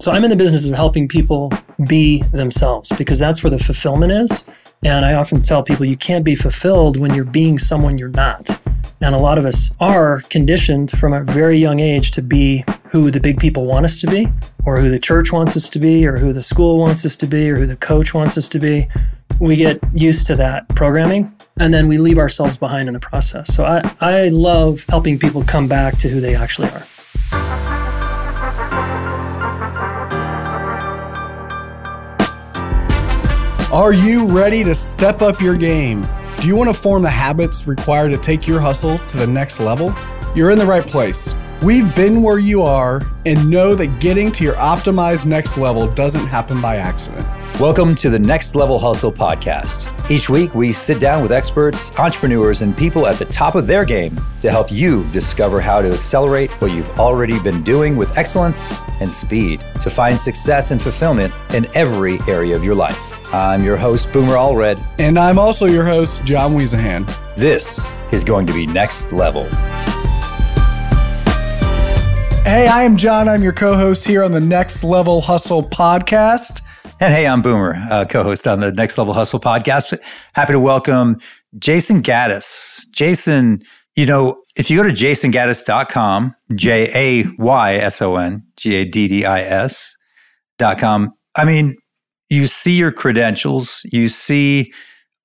So I'm in the business of helping people be themselves because that's where the fulfillment is. And I often tell people you can't be fulfilled when you're being someone you're not. And a lot of us are conditioned from a very young age to be who the big people want us to be, or who the church wants us to be, or who the school wants us to be, or who the coach wants us to be. We get used to that programming and then we leave ourselves behind in the process. So I, I love helping people come back to who they actually are. Are you ready to step up your game? Do you want to form the habits required to take your hustle to the next level? You're in the right place. We've been where you are and know that getting to your optimized next level doesn't happen by accident. Welcome to the Next Level Hustle podcast. Each week, we sit down with experts, entrepreneurs, and people at the top of their game to help you discover how to accelerate what you've already been doing with excellence and speed to find success and fulfillment in every area of your life. I'm your host, Boomer Allred. And I'm also your host, John Wiesahan. This is going to be Next Level. Hey, I am John. I'm your co host here on the Next Level Hustle podcast. And hey, I'm Boomer, uh, co host on the Next Level Hustle podcast. Happy to welcome Jayson Gaddis. Jayson, you know, if you go to jaysongaddis.com, J A Y S O N, G A D D I S.com, I mean, you see your credentials, you see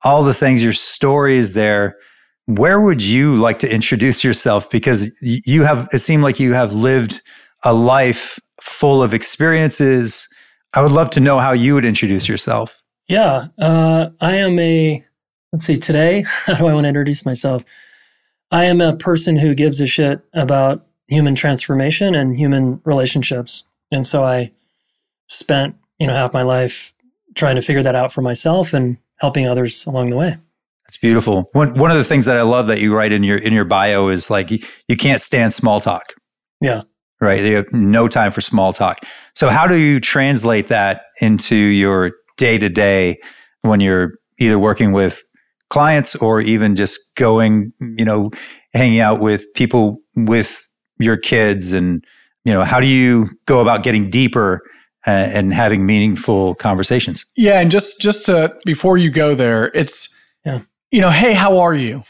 all the things, your story is there. Where would you like to introduce yourself? Because you have, it seemed like you have lived a life full of experiences I would love to know how you would introduce yourself. Yeah, uh, I am a, let's see, today, how do I want to introduce myself? I am a person who gives a shit about human transformation and human relationships. And so I spent, you know, half my life trying to figure that out for myself and helping others along the way. That's beautiful. One one of the things that I love that you write in your in your bio is like you, you can't stand small talk. Yeah right? They have no time for small talk. So, how do you translate that into your day to day when you're either working with clients or even just going, you know, hanging out with people with your kids? And, you know, how do you go about getting deeper and, and having meaningful conversations? Yeah. And just, just to, before you go there, it's, yeah. you know, hey, how are you?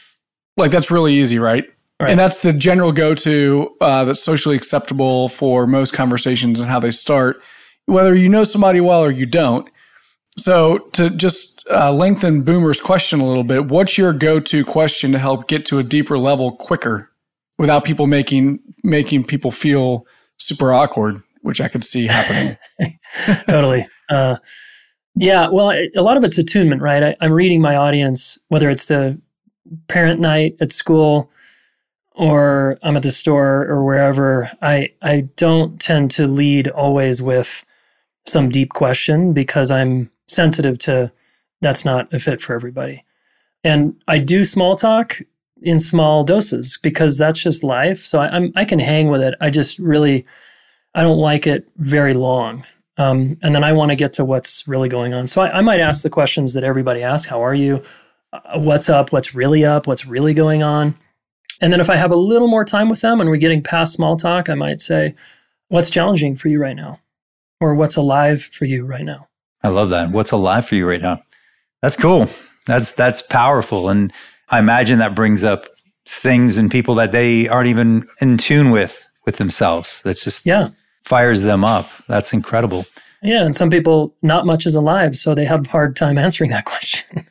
Like, that's really easy, right? Right. And that's the general go to uh, that's socially acceptable for most conversations and how they start, whether you know somebody well or you don't. So, to just uh, lengthen Boomer's question a little bit, what's your go to question to help get to a deeper level quicker without people making making people feel super awkward, which I could see happening? totally. Uh, yeah, well, a lot of it's attunement, right? I, I'm reading my audience, whether it's the parent night at school or I'm at the store or wherever, I I don't tend to lead always with some deep question because I'm sensitive to that's not a fit for everybody. And I do small talk in small doses because that's just life. So I, am I can hang with it. I just really I don't like it very long. Um, and then I want to get to what's really going on. So I, I might ask the questions that everybody asks: How are you? Uh, what's up? What's really up? What's really going on? And then if I have a little more time with them and we're getting past small talk, I might say, What's challenging for you right now? Or what's alive for you right now? I love that. What's alive for you right now? That's cool. That's that's powerful. And I imagine that brings up things and people that they aren't even in tune with with themselves. That's just yeah. Fires them up. That's incredible. Yeah, and some people not much is alive, so they have a hard time answering that question.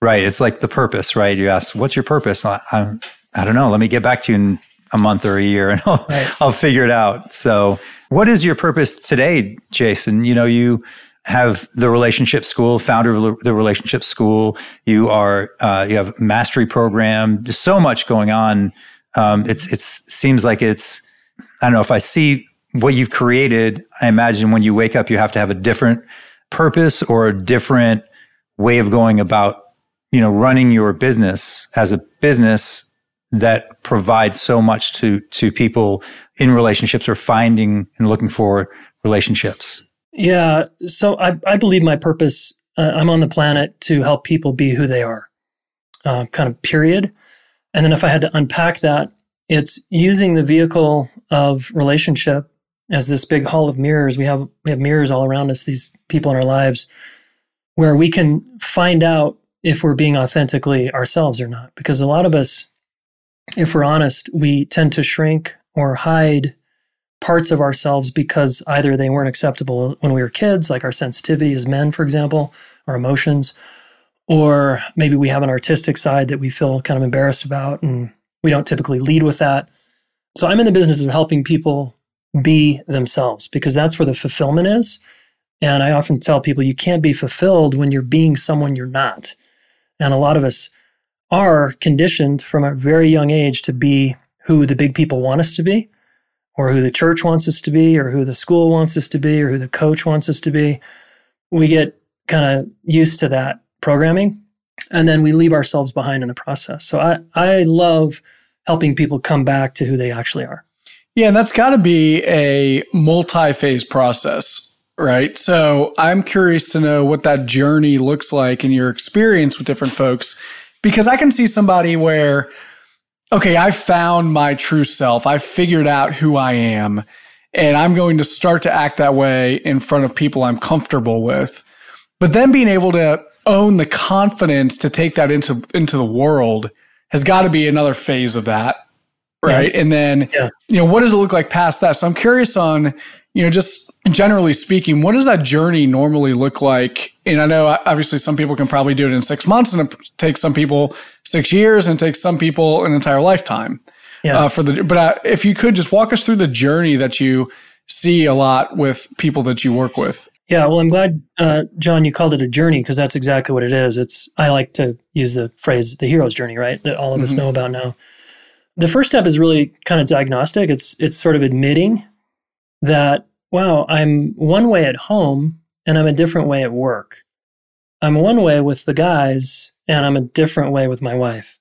right. It's like the purpose, right? You ask, "What's your purpose?" I, am I don't know. Let me get back to you in a month or a year and I'll, right. I'll figure it out. So, what is your purpose today, Jayson? You know, you have the relationship school, founder of the relationship school. You are, uh, you have mastery program. There's so much going on. Um, it's, it's seems like it's, I don't know if I see what you've created. I imagine when you wake up, you have to have a different purpose or a different way of going about, you know, running your business as a business that provides so much to to people in relationships or finding and looking for relationships? Yeah, so I, I believe my purpose. Uh, I'm on the planet to help people be who they are, uh, kind of period. And then if I had to unpack that, it's using the vehicle of relationship as this big hall of mirrors. We have we have mirrors all around us, these people in our lives, where we can find out if we're being authentically ourselves or not. Because a lot of us, if we're honest, we tend to shrink or hide parts of ourselves because either they weren't acceptable when we were kids, like our sensitivity as men, for example, our emotions, or maybe we have an artistic side that we feel kind of embarrassed about and we don't typically lead with that. So I'm in the business of helping people be themselves because that's where the fulfillment is. And I often tell people you can't be fulfilled when you're being someone you're not. And a lot of us are conditioned from a very young age to be who the big people want us to be, or who the church wants us to be, or who the school wants us to be, or who the coach wants us to be. We get kind of used to that programming and then we leave ourselves behind in the process. So I, I love helping people come back to who they actually are. Yeah, and that's got to be a multi phase process, right? So I'm curious to know what that journey looks like in your experience with different folks, because I can see somebody where, okay, I found my true self, I figured out who I am, and I'm going to start to act that way in front of people I'm comfortable with. But then being able to own the confidence to take that into into the world has got to be another phase of that right yeah. and then yeah. you know what does it look like past that so i'm curious on you know just generally speaking what does that journey normally look like and i know obviously some people can probably do it in six months and it takes some people six years and it takes some people an entire lifetime yeah. Uh, for the but uh, if you could just walk us through the journey that you see a lot with people that you work with yeah, well, I'm glad, uh, John, you called it a journey because that's exactly what it is. It's I like to use the phrase "the hero's journey," right? That all of mm-hmm. us know about now. The first step is really kind of diagnostic. It's it's sort of admitting that wow, I'm one way at home and I'm a different way at work. I'm one way with the guys and I'm a different way with my wife.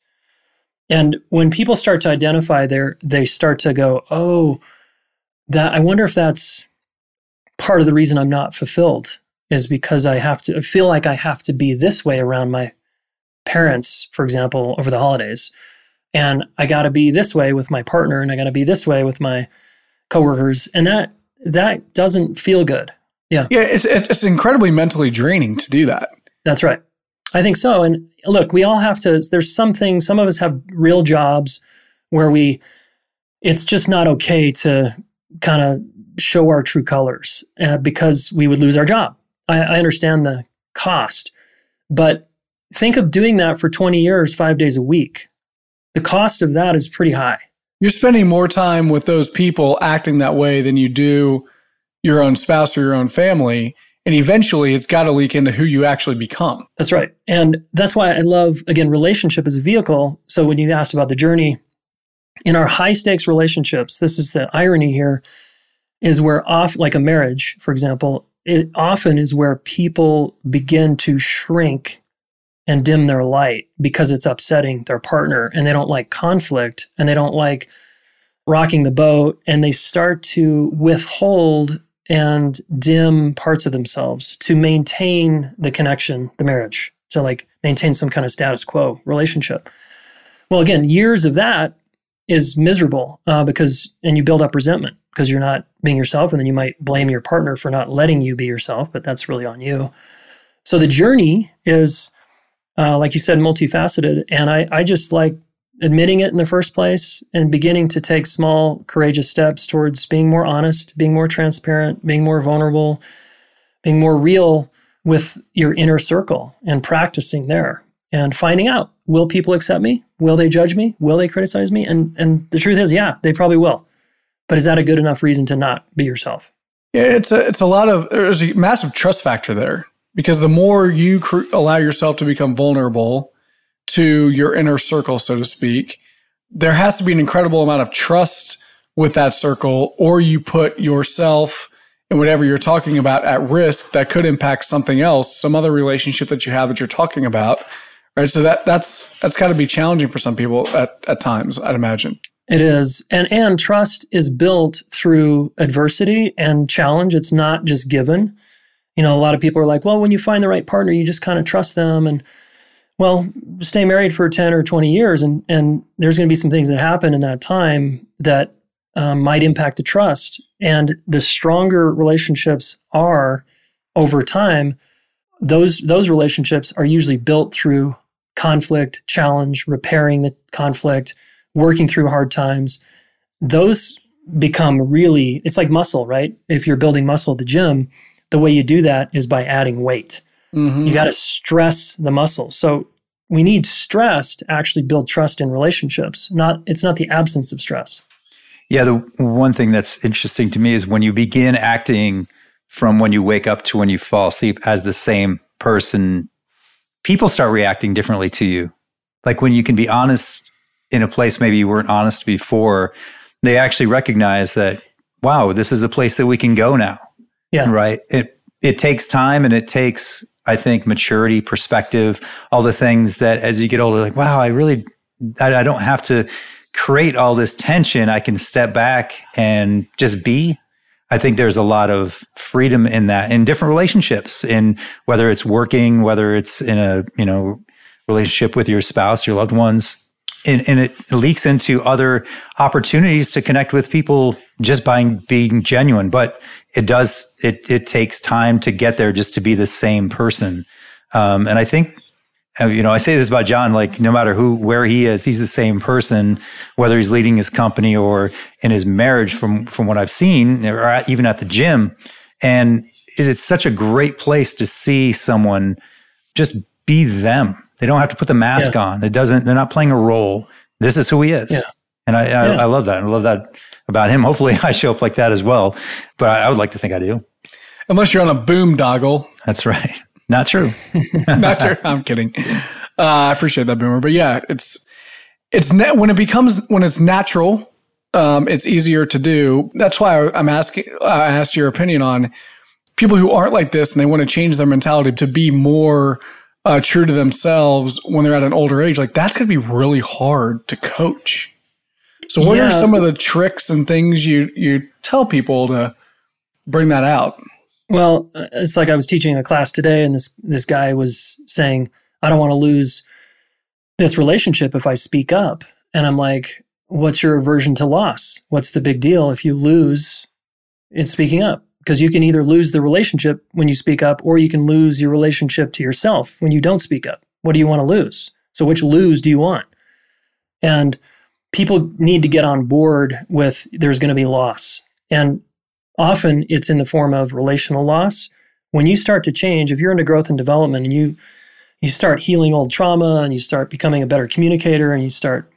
And when people start to identify there, they start to go, oh, that I wonder if that's part of the reason I'm not fulfilled is because I have to I feel like I have to be this way around my parents, for example, over the holidays. And I got to be this way with my partner and I got to be this way with my coworkers and that that doesn't feel good. Yeah. Yeah, it's it's incredibly mentally draining to do that. That's right. I think so. And look, we all have to there's some things some of us have real jobs where we it's just not okay to kind of show our true colors uh, because we would lose our job. I, I understand the cost, but think of doing that for 20 years, five days a week. The cost of that is pretty high. You're spending more time with those people acting that way than you do your own spouse or your own family. And eventually it's got to leak into who you actually become. That's right. And that's why I love, again, relationship as a vehicle. So when you asked about the journey, in our high stakes relationships, this is the irony here is where off like a marriage, for example, it often is where people begin to shrink and dim their light because it's upsetting their partner and they don't like conflict and they don't like rocking the boat and they start to withhold and dim parts of themselves to maintain the connection, the marriage, to like maintain some kind of status quo relationship. Well, again, years of that is miserable uh, because, and you build up resentment because you're not being yourself. And then you might blame your partner for not letting you be yourself, but that's really on you. So the journey is, uh, like you said, multifaceted. And I, I just like admitting it in the first place and beginning to take small, courageous steps towards being more honest, being more transparent, being more vulnerable, being more real with your inner circle and practicing there and finding out will people accept me? Will they judge me? Will they criticize me? And and the truth is, yeah, they probably will. But is that a good enough reason to not be yourself? Yeah, it's a it's a lot of there's a massive trust factor there because the more you cr- allow yourself to become vulnerable to your inner circle, so to speak, there has to be an incredible amount of trust with that circle, or you put yourself and whatever you're talking about at risk that could impact something else, some other relationship that you have that you're talking about. Right. So that that's that's got to be challenging for some people at, at times, I'd imagine. It is. And and trust is built through adversity and challenge. It's not just given. You know, a lot of people are like, well, when you find the right partner, you just kind of trust them and well, stay married for 10 or 20 years and and there's going to be some things that happen in that time that um, might impact the trust. And the stronger relationships are over time, those those relationships are usually built through conflict, challenge, repairing the conflict, working through hard times. Those become really it's like muscle, right? If you're building muscle at the gym, the way you do that is by adding weight. Mm-hmm. You got to stress the muscle. So we need stress to actually build trust in relationships. Not it's not the absence of stress. Yeah, the one thing that's interesting to me is when you begin acting from when you wake up to when you fall asleep as the same person, people start reacting differently to you. Like when you can be honest in a place maybe you weren't honest before, they actually recognize that wow, this is a place that we can go now. Yeah. Right? It it takes time and it takes I think maturity, perspective, all the things that as you get older, like, wow, I really, I, I don't have to create all this tension. I can step back and just be. I think there's a lot of freedom in that in different relationships, in whether it's working, whether it's in a, you know, relationship with your spouse, your loved ones. And, and, it leaks into other opportunities to connect with people just by being genuine. But it does it it takes time to get there just to be the same person. Um, and I think uh, you know I say this about John like no matter who where he is, he's the same person whether he's leading his company or in his marriage. From from what I've seen, or even at the gym, and it's such a great place to see someone just be them. They don't have to put the mask yeah. on. It doesn't. They're not playing a role. This is who he is. Yeah. And I, I, yeah. I love that. I love that about him. Hopefully, I show up like that as well. But I, I would like to think I do. Unless you're on a boom doggle. That's right. Not true. Not true. I'm kidding. Uh, I appreciate that, Boomer. But yeah, it's it's ne- when it becomes when it's natural, um, it's easier to do. That's why I'm asking. I asked your opinion on people who aren't like this and they want to change their mentality to be more uh, true to themselves when they're at an older age. Like that's going to be really hard to coach. So, what yeah. are some of the tricks and things you you tell people to bring that out? Well, uh, it's like I was teaching a class today, and this this guy was saying, "I don't want to lose this relationship if I speak up." And I'm like, "What's your aversion to loss? What's the big deal if you lose in speaking up?" Because you can either lose the relationship when you speak up, or you can lose your relationship to yourself when you don't speak up. What do you want to lose? So, which lose do you want? And people need to get on board with there's going to be loss. And often it's in the form of relational loss. When you start to change, if you're into growth and development and you you start healing old trauma and you start becoming a better communicator and you start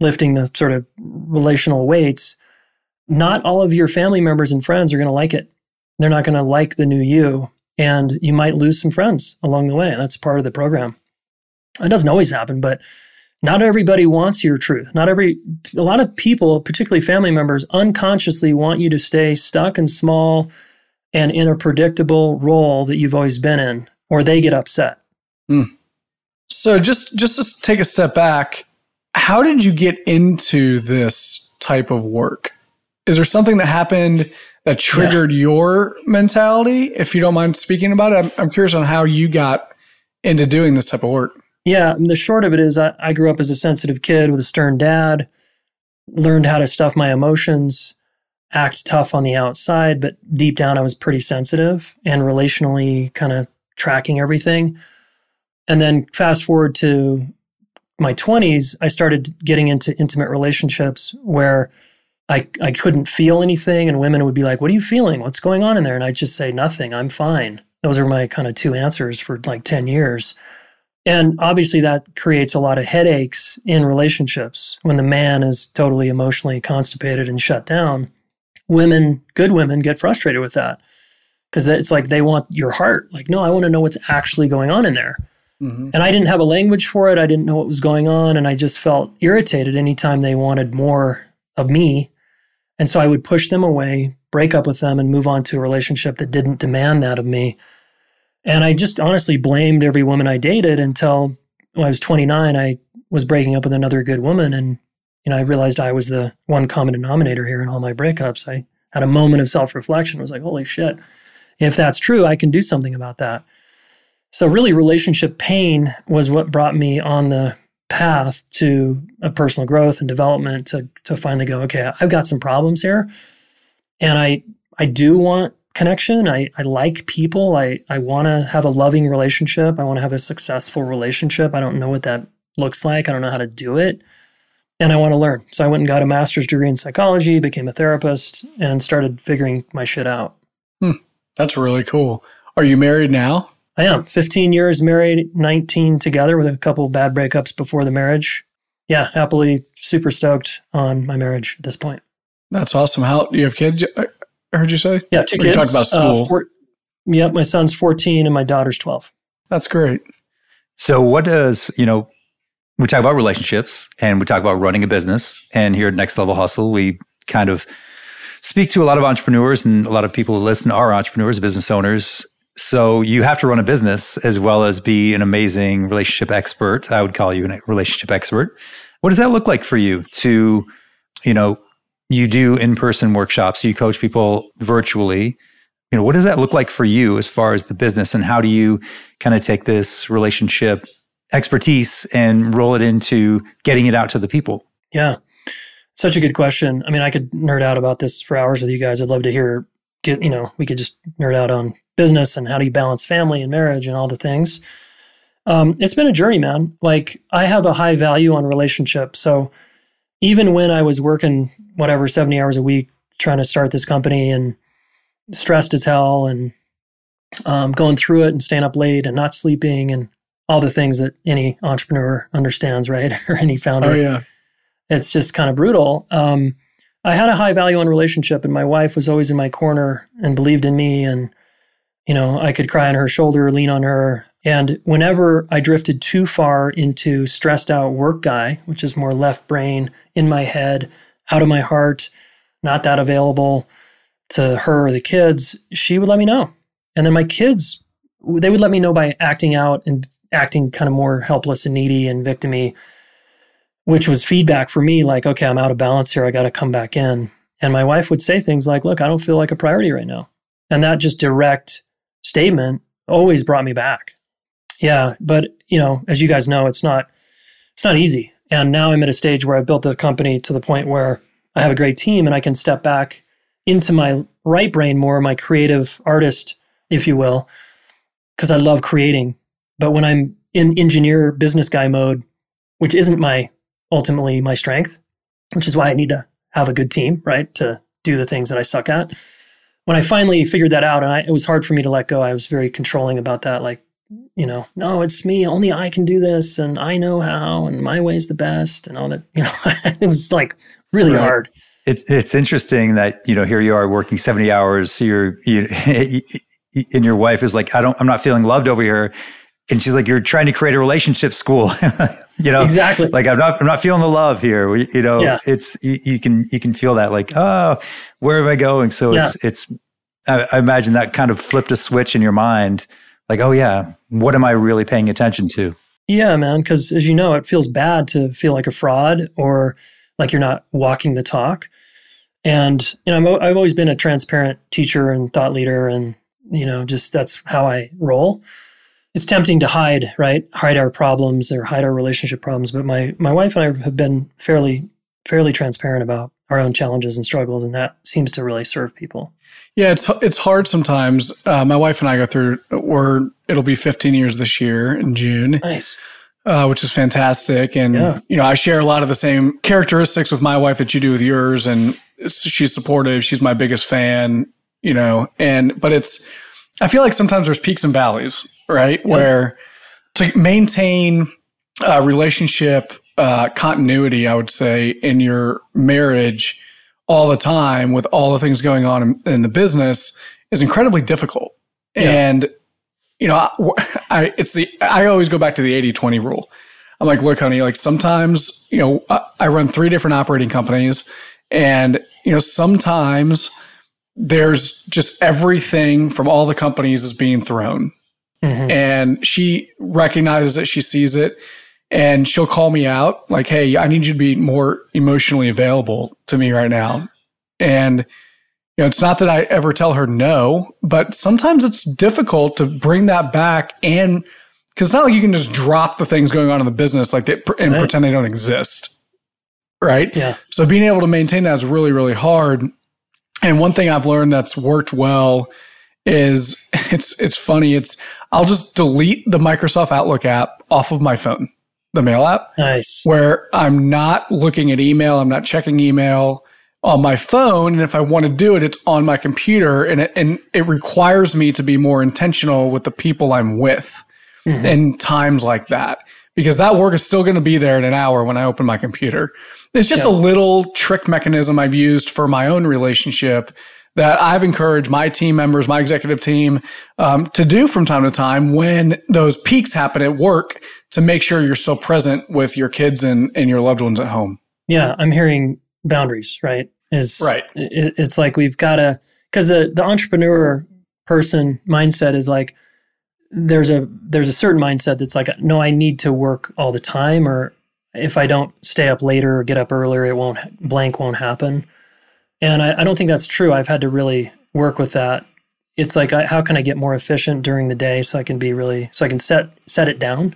lifting the sort of relational weights, not all of your family members and friends are going to like it. They're not going to like the new you. And you might lose some friends along the way. And that's part of the program. It doesn't always happen, but not everybody wants your truth. Not every, a lot of people, particularly family members, unconsciously want you to stay stuck and small and in a predictable role that you've always been in, or they get upset. Mm. So just just to take a step back, how did you get into this type of work? Is there something that happened that triggered yeah. your mentality? If you don't mind speaking about it, I'm, I'm curious on how you got into doing this type of work. Yeah, the short of it is I, I grew up as a sensitive kid with a stern dad, learned how to stuff my emotions, act tough on the outside, but deep down I was pretty sensitive and relationally kind of tracking everything. And then fast forward to my 20s, I started getting into intimate relationships where I, I couldn't feel anything, and women would be like, What are you feeling? What's going on in there? And I'd just say, Nothing, I'm fine. Those are my kind of two answers for like 10 years. And obviously, that creates a lot of headaches in relationships when the man is totally emotionally constipated and shut down. Women, good women, get frustrated with that because it's like they want your heart. Like, no, I want to know what's actually going on in there. Mm-hmm. And I didn't have a language for it. I didn't know what was going on. And I just felt irritated anytime they wanted more of me. And so I would push them away, break up with them, and move on to a relationship that didn't demand that of me. And I just honestly blamed every woman I dated until when I was 29, I was breaking up with another good woman. And, you know, I realized I was the one common denominator here in all my breakups. I had a moment of self reflection. I was like, holy shit, if that's true, I can do something about that. So, really, relationship pain was what brought me on the path to a personal growth and development to, to finally go, okay, I've got some problems here. and I I do want connection. I, I like people. I, I want to have a loving relationship. I want to have a successful relationship. I don't know what that looks like. I don't know how to do it. And I want to learn. So I went and got a master's degree in psychology, became a therapist, and started figuring my shit out. Hmm. That's really cool. Are you married now? I am. 15 years married, 19 together with a couple bad breakups before the marriage. Yeah, happily super stoked on my marriage at this point. That's awesome. How do you have kids? I heard you say? Yeah, two kids. You talked about uh, school. Uh, four, yep, my son's 14 and my daughter's 12. That's great. So, what does, you know, we talk about relationships and we talk about running a business. And here at Next Level Hustle, we kind of speak to a lot of entrepreneurs and a lot of people who listen are entrepreneurs, business owners. So, you have to run a business as well as be an amazing relationship expert. I would call you a relationship expert. What does that look like for you to, you know, you do in-person workshops you coach people virtually. You know what does that look like for you as far as the business and how do you kind of take this relationship expertise and roll it into getting it out to the people? Yeah. Such a good question. I mean i could nerd out about this for hours with you guys. I'd love to hear get you know we could just nerd out on business and how do you balance family and marriage and all the things. Um, it's been a journey man. Like i have a high value on relationships. So even when I was working whatever 70 hours a week trying to start this company and stressed as hell and um, going through it and staying up late and not sleeping and all the things that any entrepreneur understands, right? or any founder. Oh, yeah. It's just kind of brutal. Um, I had a high value on relationship, and my wife was always in my corner and believed in me. And, you know, I could cry on her shoulder, lean on her. And whenever I drifted too far into stressed out work guy, which is more left brain in my head, out of my heart, not that available to her or the kids, she would let me know. And then my kids, they would let me know by acting out and acting kind of more helpless and needy and victimy, which was feedback for me like, okay, I'm out of balance here. I got to come back in. And my wife would say things like, look, I don't feel like a priority right now. And that just direct statement always brought me back. Yeah, but you know, as you guys know, it's not it's not easy. And now I'm at a stage where I've built the company to the point where I have a great team and I can step back into my right brain more, my creative artist, if you will, because I love creating. But when I'm in engineer business guy mode, which isn't my ultimately my strength, which is why I need to have a good team, right, to do the things that I suck at. When I finally figured that out, and I, it was hard for me to let go, I was very controlling about that. Like, you know, no, it's me. Only I can do this, and I know how, and my way's the best, and all that. You know, it was like really right. hard. It's it's interesting that you know here you are working seventy hours. You're you, and your wife is like, I don't, I'm not feeling loved over here, and she's like, you're trying to create a relationship school. you know, exactly. Like I'm not, I'm not feeling the love here. You know, yeah. it's you, you, can you can feel that like, oh, where am I going? So yeah. it's it's. I, I imagine that kind of flipped a switch in your mind like, oh yeah, what am I really paying attention to? Yeah, man. Because as you know, it feels bad to feel like a fraud or like you're not walking the talk. And you know, i have always been a transparent teacher and thought leader, and you know, just that's how I roll. It's tempting to hide, right? Hide our problems or hide our relationship problems. But my my wife and I have been fairly fairly transparent about our own challenges and struggles, and that seems to really serve people. Yeah, it's it's hard sometimes. Uh, my wife and I go through. We're it'll be 15 years this year in June. Nice. Uh, which is fantastic, and yeah. you know I share a lot of the same characteristics with my wife that you do with yours, and she's supportive. She's my biggest fan, you know, and but it's I feel like sometimes there's peaks and valleys, right? Yeah. Where to maintain a relationship uh, continuity, I would say, in your marriage all the time with all the things going on in, in the business is incredibly difficult. Yeah. And, you know, I, I, it's the, I always go back to the 80 20 rule. I'm like, look, honey, like sometimes, you know, I, I run three different operating companies and, you know, sometimes there's just everything from all the companies is being thrown. Mm-hmm. And she recognizes it, she sees it and she'll call me out like, Hey, I need you to be more emotionally available to me right now. And, you know, it's not that I ever tell her no, but sometimes it's difficult to bring that back and because it's not like you can just drop the things going on in the business like they, and right. pretend they don't exist. Right. Yeah. So being able to maintain that is really, really hard. And one thing I've learned that's worked well is it's it's funny. It's I'll just delete the Microsoft Outlook app off of my phone, the mail app. Nice. Where I'm not looking at email, I'm not checking email on my phone, and if I want to do it, it's on my computer, and it and it requires me to be more intentional with the people I'm with mm-hmm. in times like that because that work is still going to be there in an hour when I open my computer. It's just yeah. a little trick mechanism I've used for my own relationship that I've encouraged my team members, my executive team, um, to do from time to time when those peaks happen at work to make sure you're still present with your kids and, and your loved ones at home. Yeah, I'm hearing boundaries, right? Is right. It, it's like we've got to, because the, the entrepreneur person mindset is like, there's a there's a certain mindset that's like no i need to work all the time or if i don't stay up later or get up earlier it won't blank won't happen and I, I don't think that's true i've had to really work with that it's like I, how can i get more efficient during the day so i can be really so i can set set it down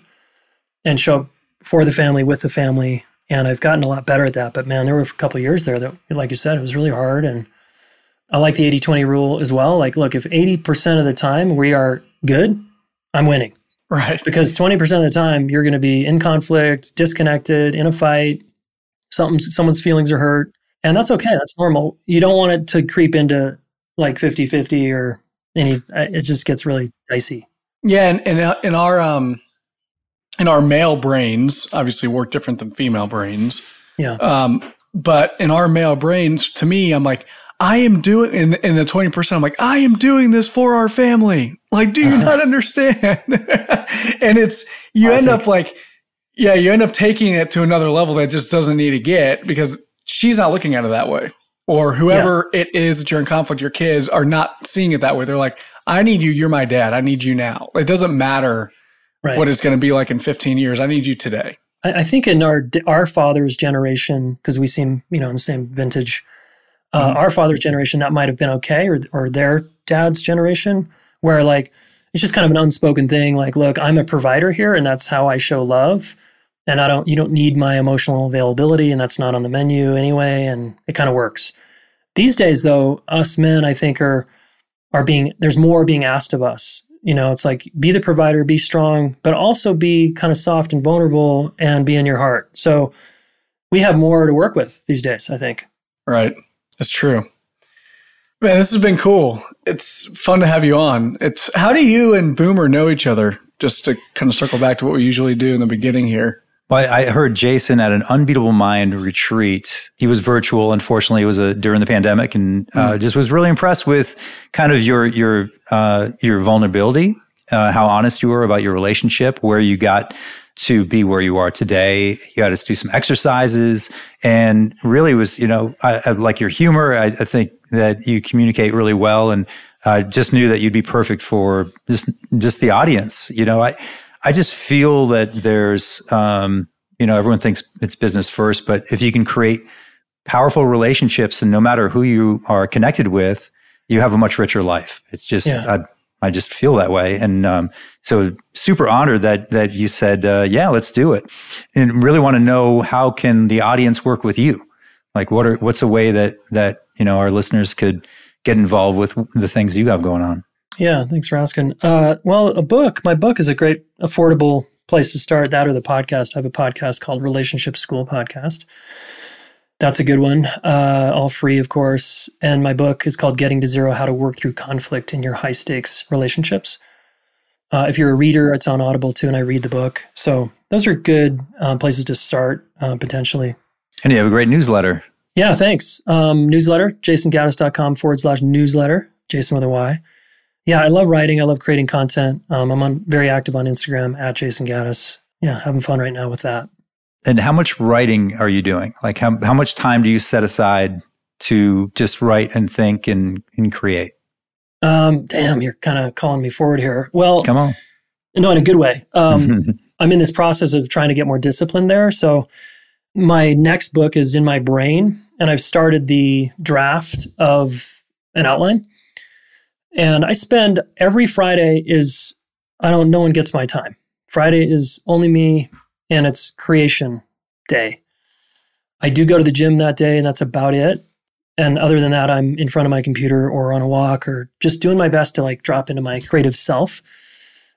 and show up for the family with the family and i've gotten a lot better at that but man there were a couple years there that like you said it was really hard and i like the 80-20 rule as well like look if 80% of the time we are good I'm winning. Right. Because 20% of the time you're going to be in conflict, disconnected, in a fight, something someone's feelings are hurt, and that's okay. That's normal. You don't want it to creep into like 50-50 or any it just gets really dicey. Yeah, and, and uh, in our um in our male brains, obviously work different than female brains. Yeah. Um but in our male brains, to me, I'm like, I am doing in in the 20%, I'm like, I am doing this for our family. Like, do you uh-huh. not understand? and it's you Classic. end up like, yeah, you end up taking it to another level that just doesn't need to get because she's not looking at it that way. Or whoever yeah. it is that you're in conflict, your kids are not seeing it that way. They're like, I need you, you're my dad. I need you now. It doesn't matter right. what it's going to be like in 15 years. I need you today. I, I think in our our father's generation, because we seem, you know, in the same vintage, uh, mm-hmm. Our father's generation, that might have been okay, or or their dad's generation, where like it's just kind of an unspoken thing. Like, look, I'm a provider here, and that's how I show love. And I don't, you don't need my emotional availability, and that's not on the menu anyway. And it kind of works. These days, though, us men, I think, are are being there's more being asked of us. You know, it's like be the provider, be strong, but also be kind of soft and vulnerable, and be in your heart. So we have more to work with these days. I think. Right. That's true. Man, this has been cool. It's fun to have you on. It's how do you and Boomer know each other? Just to kind of circle back to what we usually do in the beginning here. Well, I heard Jayson at an Unbeatable Mind retreat. He was virtual. Unfortunately, it was a, during the pandemic, and uh, mm. just was really impressed with kind of your your uh, your vulnerability, uh, how honest you were about your relationship, where you got to be where you are today. You had to do some exercises and really was, you know, I, I like your humor. I, I, think that you communicate really well and I just knew that you'd be perfect for just, just the audience. You know, I, I just feel that there's, um, you know, everyone thinks it's business first, but if you can create powerful relationships and no matter who you are connected with, you have a much richer life. It's just, yeah. I just feel that way. And um, so super honored that that you said, uh, yeah, let's do it. And really want to know how can the audience work with you? Like what are what's a way that that you know our listeners could get involved with the things you have going on? Yeah, thanks for asking. Uh, well, a book, my book is a great affordable place to start. That or the podcast. I have a podcast called Relationship School Podcast. That's a good one. Uh, all free, of course. And my book is called Getting to Zero How to Work Through Conflict in Your High Stakes Relationships. Uh, if you're a reader, it's on Audible too, and I read the book. So those are good uh, places to start uh, potentially. And you have a great newsletter. Yeah, thanks. Um, newsletter, jaysongaddis.com forward slash newsletter, Jayson with a Y. Yeah, I love writing. I love creating content. Um, I'm on, very active on Instagram at Jayson Gaddis. Yeah, having fun right now with that. And how much writing are you doing? Like how, how much time do you set aside to just write and think and, and create? Um, damn, you're kind of calling me forward here. Well, come on. No, in a good way. Um, I'm in this process of trying to get more discipline there. So my next book is in my brain and I've started the draft of an outline. And I spend every Friday is I don't no one gets my time. Friday is only me and it's creation day. I do go to the gym that day, and that's about it. And other than that, I'm in front of my computer or on a walk or just doing my best to like drop into my creative self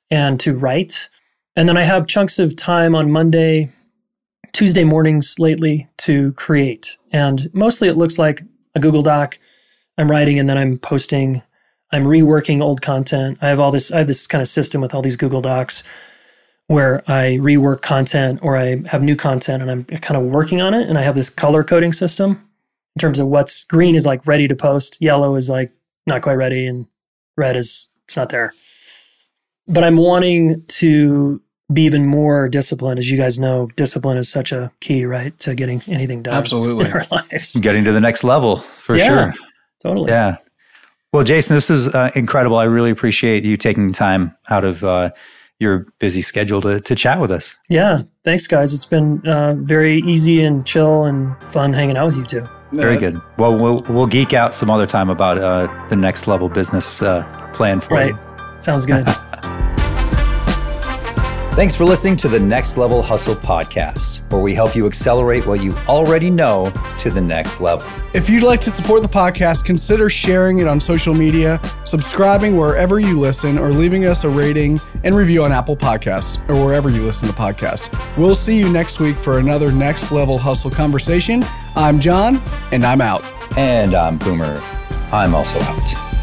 and to write. And then I have chunks of time on Monday, Tuesday mornings lately to create. And mostly it looks like a Google Doc. I'm writing and then I'm posting. I'm reworking old content. I have all this, I have this kind of system with all these Google Docs where I rework content or I have new content and I'm kind of working on it. And I have this color coding system in terms of what's green is like ready to post, yellow is like not quite ready, and red is it's not there. But I'm wanting to be even more disciplined. As you guys know, discipline is such a key, right, to getting anything done. Absolutely. In our lives. Getting to the next level for yeah, sure. Totally. Yeah. Well, Jayson, this is uh, incredible. I really appreciate you taking time out of uh, your busy schedule to, to chat with us. Yeah. Thanks, guys. It's been uh, very easy and chill and fun hanging out with you too. Very good. Well, we'll we'll geek out some other time about uh, the next level business uh, plan for right. you. Sounds good. Thanks for listening to the Next Level Hustle podcast, where we help you accelerate what you already know to the next level. If you'd like to support the podcast, consider sharing it on social media, subscribing wherever you listen, or leaving us a rating and review on Apple Podcasts or wherever you listen to podcasts. We'll see you next week for another Next Level Hustle conversation. I'm John, and I'm out. And I'm Boomer. I'm also out.